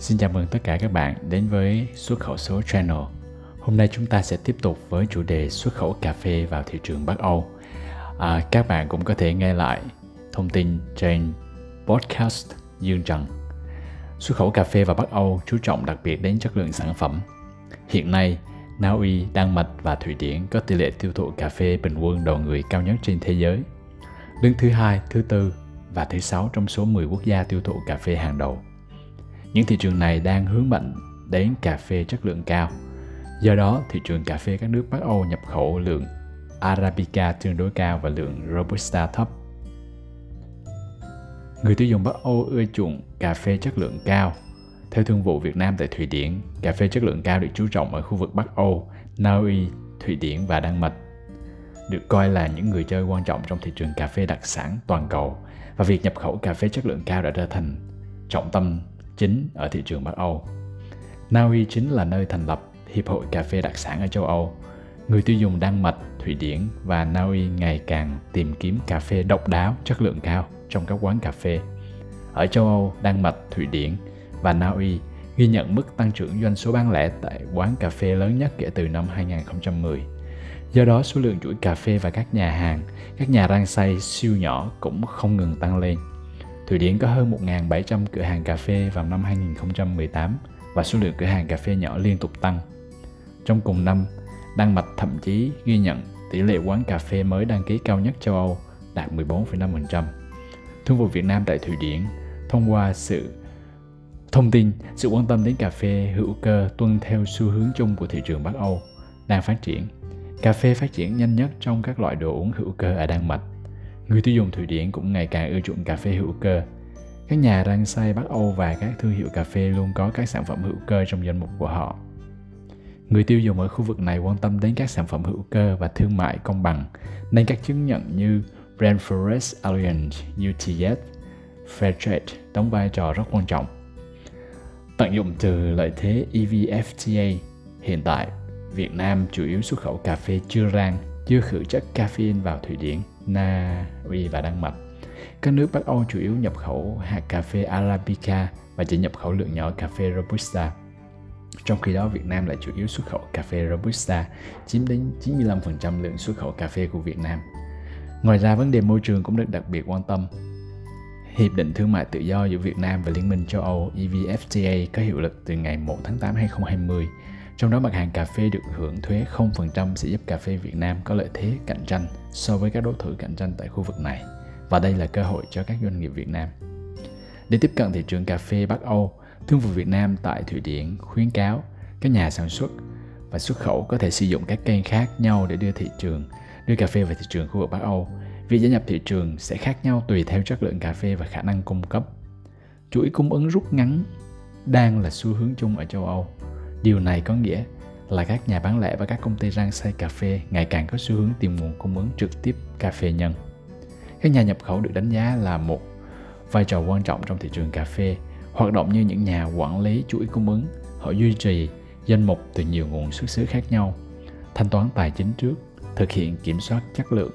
Xin chào mừng tất cả các bạn đến với Xuất khẩu số Channel. Hôm nay chúng ta sẽ tiếp tục với chủ đề xuất khẩu cà phê vào thị trường Bắc Âu. À, các bạn cũng có thể nghe lại thông tin trên podcast Dương Trần. Xuất khẩu cà phê vào Bắc Âu chú trọng đặc biệt đến chất lượng sản phẩm. Hiện nay, Na Uy, Đan Mạch và Thụy Điển có tỷ lệ tiêu thụ cà phê bình quân đầu người cao nhất trên thế giới. Đứng thứ hai, thứ tư và thứ sáu trong số 10 quốc gia tiêu thụ cà phê hàng đầu những thị trường này đang hướng mạnh đến cà phê chất lượng cao. Do đó, thị trường cà phê các nước Bắc Âu nhập khẩu lượng Arabica tương đối cao và lượng Robusta thấp. Người tiêu dùng Bắc Âu ưa chuộng cà phê chất lượng cao. Theo thương vụ Việt Nam tại Thụy Điển, cà phê chất lượng cao được chú trọng ở khu vực Bắc Âu, Na Uy, Thụy Điển và Đan Mạch. Được coi là những người chơi quan trọng trong thị trường cà phê đặc sản toàn cầu và việc nhập khẩu cà phê chất lượng cao đã trở thành trọng tâm chính ở thị trường Bắc Âu. Na Uy chính là nơi thành lập Hiệp hội Cà phê đặc sản ở châu Âu. Người tiêu dùng Đan Mạch, Thụy Điển và Na Uy ngày càng tìm kiếm cà phê độc đáo, chất lượng cao trong các quán cà phê. Ở châu Âu, Đan Mạch, Thụy Điển và Na Uy ghi nhận mức tăng trưởng doanh số bán lẻ tại quán cà phê lớn nhất kể từ năm 2010. Do đó, số lượng chuỗi cà phê và các nhà hàng, các nhà rang xay siêu nhỏ cũng không ngừng tăng lên. Thụy Điển có hơn 1.700 cửa hàng cà phê vào năm 2018 và số lượng cửa hàng cà phê nhỏ liên tục tăng. Trong cùng năm, Đan Mạch thậm chí ghi nhận tỷ lệ quán cà phê mới đăng ký cao nhất châu Âu đạt 14,5%. Thương vụ Việt Nam tại Thụy Điển thông qua sự thông tin, sự quan tâm đến cà phê hữu cơ tuân theo xu hướng chung của thị trường Bắc Âu đang phát triển. Cà phê phát triển nhanh nhất trong các loại đồ uống hữu cơ ở Đan Mạch Người tiêu dùng Thụy Điển cũng ngày càng ưa chuộng cà phê hữu cơ. Các nhà rang xay Bắc Âu và các thương hiệu cà phê luôn có các sản phẩm hữu cơ trong danh mục của họ. Người tiêu dùng ở khu vực này quan tâm đến các sản phẩm hữu cơ và thương mại công bằng, nên các chứng nhận như Brand Forest Alliance, UTZ, Fairtrade đóng vai trò rất quan trọng. Tận dụng từ lợi thế EVFTA, hiện tại Việt Nam chủ yếu xuất khẩu cà phê chưa rang, chưa khử chất caffeine vào Thụy Điển Na Uy và Đan Mạch. Các nước Bắc Âu chủ yếu nhập khẩu hạt cà phê Arabica và chỉ nhập khẩu lượng nhỏ cà phê Robusta. Trong khi đó Việt Nam lại chủ yếu xuất khẩu cà phê Robusta, chiếm đến 95% lượng xuất khẩu cà phê của Việt Nam. Ngoài ra vấn đề môi trường cũng được đặc biệt quan tâm. Hiệp định Thương mại Tự do giữa Việt Nam và Liên minh châu Âu EVFTA có hiệu lực từ ngày 1 tháng 8 2020 trong đó mặt hàng cà phê được hưởng thuế 0% sẽ giúp cà phê Việt Nam có lợi thế cạnh tranh so với các đối thủ cạnh tranh tại khu vực này. Và đây là cơ hội cho các doanh nghiệp Việt Nam. Để tiếp cận thị trường cà phê Bắc Âu, Thương vụ Việt Nam tại Thụy Điển khuyến cáo các nhà sản xuất và xuất khẩu có thể sử dụng các kênh khác nhau để đưa thị trường, đưa cà phê vào thị trường khu vực Bắc Âu. Việc gia nhập thị trường sẽ khác nhau tùy theo chất lượng cà phê và khả năng cung cấp. Chuỗi cung ứng rút ngắn đang là xu hướng chung ở châu Âu Điều này có nghĩa là các nhà bán lẻ và các công ty rang xay cà phê ngày càng có xu hướng tìm nguồn cung ứng trực tiếp cà phê nhân. Các nhà nhập khẩu được đánh giá là một vai trò quan trọng trong thị trường cà phê, hoạt động như những nhà quản lý chuỗi cung ứng, họ duy trì danh mục từ nhiều nguồn xuất xứ khác nhau, thanh toán tài chính trước, thực hiện kiểm soát chất lượng,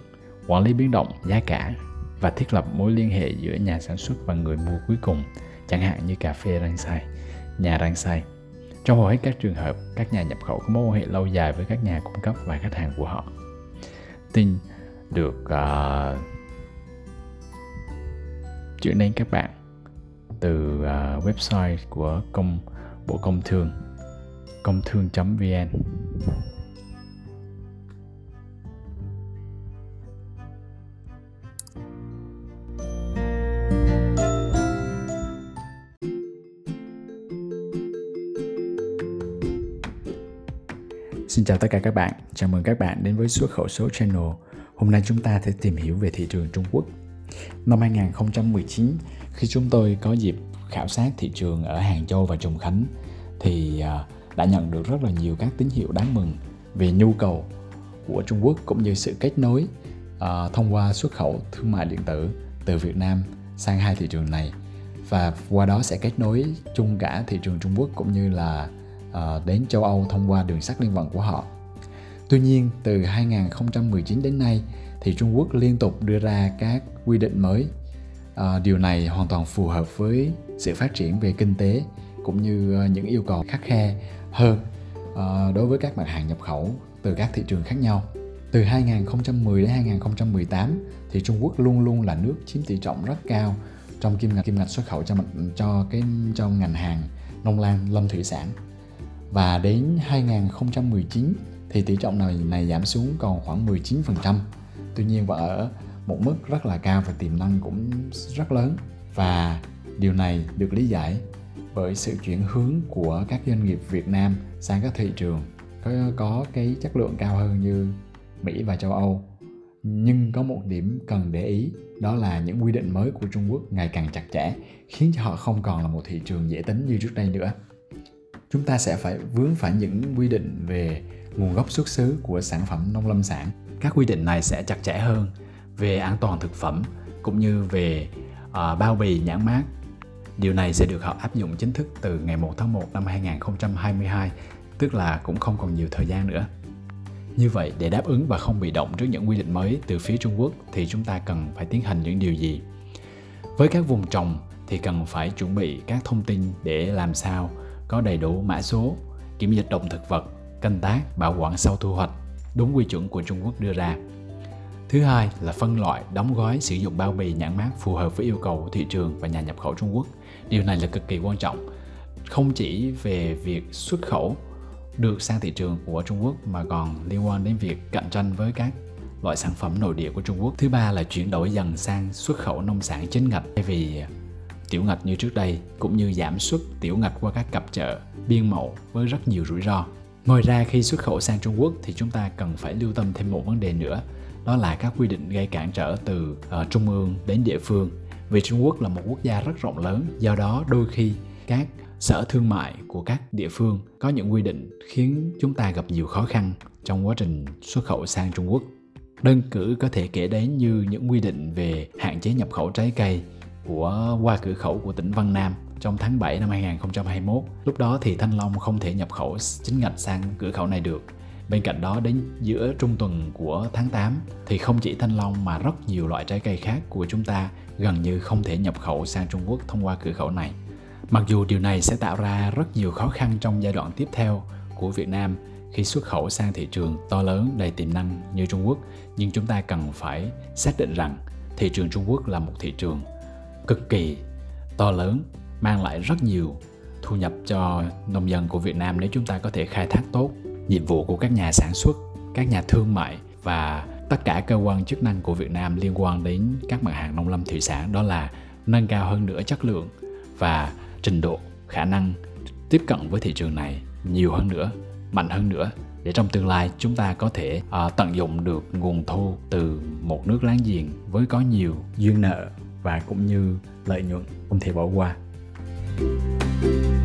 quản lý biến động giá cả và thiết lập mối liên hệ giữa nhà sản xuất và người mua cuối cùng, chẳng hạn như cà phê rang xay, nhà rang xay trong hầu hết các trường hợp, các nhà nhập khẩu có mối quan hệ lâu dài với các nhà cung cấp và khách hàng của họ. Tin được uh, chuyển đến các bạn từ uh, website của công Bộ Công Thương công thương.vn Xin chào tất cả các bạn, chào mừng các bạn đến với xuất khẩu số channel. Hôm nay chúng ta sẽ tìm hiểu về thị trường Trung Quốc. Năm 2019, khi chúng tôi có dịp khảo sát thị trường ở Hàng Châu và Trùng Khánh thì à, đã nhận được rất là nhiều các tín hiệu đáng mừng về nhu cầu của Trung Quốc cũng như sự kết nối uh, thông qua xuất khẩu thương mại điện tử từ Việt Nam sang hai thị trường này và qua đó sẽ kết nối chung cả thị trường Trung Quốc cũng như là Ờ, đến châu Âu thông qua đường sắt liên vận của họ. Tuy nhiên, từ 2019 đến nay thì Trung Quốc liên tục đưa ra các quy định mới. Ờ, điều này hoàn toàn phù hợp với sự phát triển về kinh tế cũng như ờ, những yêu cầu khắc khe hơn đối với các mặt hàng nhập khẩu từ các thị trường khác nhau. Từ 2010 đến 2018 thì Trung Quốc luôn luôn là nước chiếm tỷ trọng rất cao trong kim ngạch kim ngạch xuất khẩu cho cho cái cho ngành hàng nông lan lâm thủy sản. Và đến 2019 thì tỷ trọng này này giảm xuống còn khoảng 19%. Tuy nhiên vẫn ở một mức rất là cao và tiềm năng cũng rất lớn và điều này được lý giải bởi sự chuyển hướng của các doanh nghiệp Việt Nam sang các thị trường có có cái chất lượng cao hơn như Mỹ và châu Âu. Nhưng có một điểm cần để ý, đó là những quy định mới của Trung Quốc ngày càng chặt chẽ, khiến cho họ không còn là một thị trường dễ tính như trước đây nữa. Chúng ta sẽ phải vướng phải những quy định về nguồn gốc xuất xứ của sản phẩm nông lâm sản. Các quy định này sẽ chặt chẽ hơn về an toàn thực phẩm cũng như về uh, bao bì nhãn mát. Điều này sẽ được họ áp dụng chính thức từ ngày 1 tháng 1 năm 2022, tức là cũng không còn nhiều thời gian nữa. Như vậy, để đáp ứng và không bị động trước những quy định mới từ phía Trung Quốc thì chúng ta cần phải tiến hành những điều gì? Với các vùng trồng thì cần phải chuẩn bị các thông tin để làm sao có đầy đủ mã số, kiểm dịch động thực vật, canh tác, bảo quản sau thu hoạch, đúng quy chuẩn của Trung Quốc đưa ra. Thứ hai là phân loại, đóng gói, sử dụng bao bì nhãn mát phù hợp với yêu cầu của thị trường và nhà nhập khẩu Trung Quốc. Điều này là cực kỳ quan trọng, không chỉ về việc xuất khẩu được sang thị trường của Trung Quốc mà còn liên quan đến việc cạnh tranh với các loại sản phẩm nội địa của Trung Quốc. Thứ ba là chuyển đổi dần sang xuất khẩu nông sản chính ngạch thay vì tiểu ngạch như trước đây cũng như giảm xuất tiểu ngạch qua các cặp chợ biên mậu với rất nhiều rủi ro. Ngoài ra khi xuất khẩu sang Trung Quốc thì chúng ta cần phải lưu tâm thêm một vấn đề nữa, đó là các quy định gây cản trở từ uh, trung ương đến địa phương. Vì Trung Quốc là một quốc gia rất rộng lớn, do đó đôi khi các sở thương mại của các địa phương có những quy định khiến chúng ta gặp nhiều khó khăn trong quá trình xuất khẩu sang Trung Quốc. Đơn cử có thể kể đến như những quy định về hạn chế nhập khẩu trái cây của qua cửa khẩu của tỉnh Văn Nam trong tháng 7 năm 2021. Lúc đó thì Thanh Long không thể nhập khẩu chính ngạch sang cửa khẩu này được. Bên cạnh đó đến giữa trung tuần của tháng 8 thì không chỉ thanh long mà rất nhiều loại trái cây khác của chúng ta gần như không thể nhập khẩu sang Trung Quốc thông qua cửa khẩu này. Mặc dù điều này sẽ tạo ra rất nhiều khó khăn trong giai đoạn tiếp theo của Việt Nam khi xuất khẩu sang thị trường to lớn đầy tiềm năng như Trung Quốc, nhưng chúng ta cần phải xác định rằng thị trường Trung Quốc là một thị trường cực kỳ to lớn, mang lại rất nhiều thu nhập cho nông dân của Việt Nam nếu chúng ta có thể khai thác tốt nhiệm vụ của các nhà sản xuất các nhà thương mại và tất cả cơ quan chức năng của Việt Nam liên quan đến các mặt hàng nông lâm thủy sản đó là nâng cao hơn nữa chất lượng và trình độ khả năng tiếp cận với thị trường này nhiều hơn nữa mạnh hơn nữa để trong tương lai chúng ta có thể uh, tận dụng được nguồn thu từ một nước láng giềng với có nhiều duyên nợ và cũng như lợi nhuận không thể bỏ qua. thank you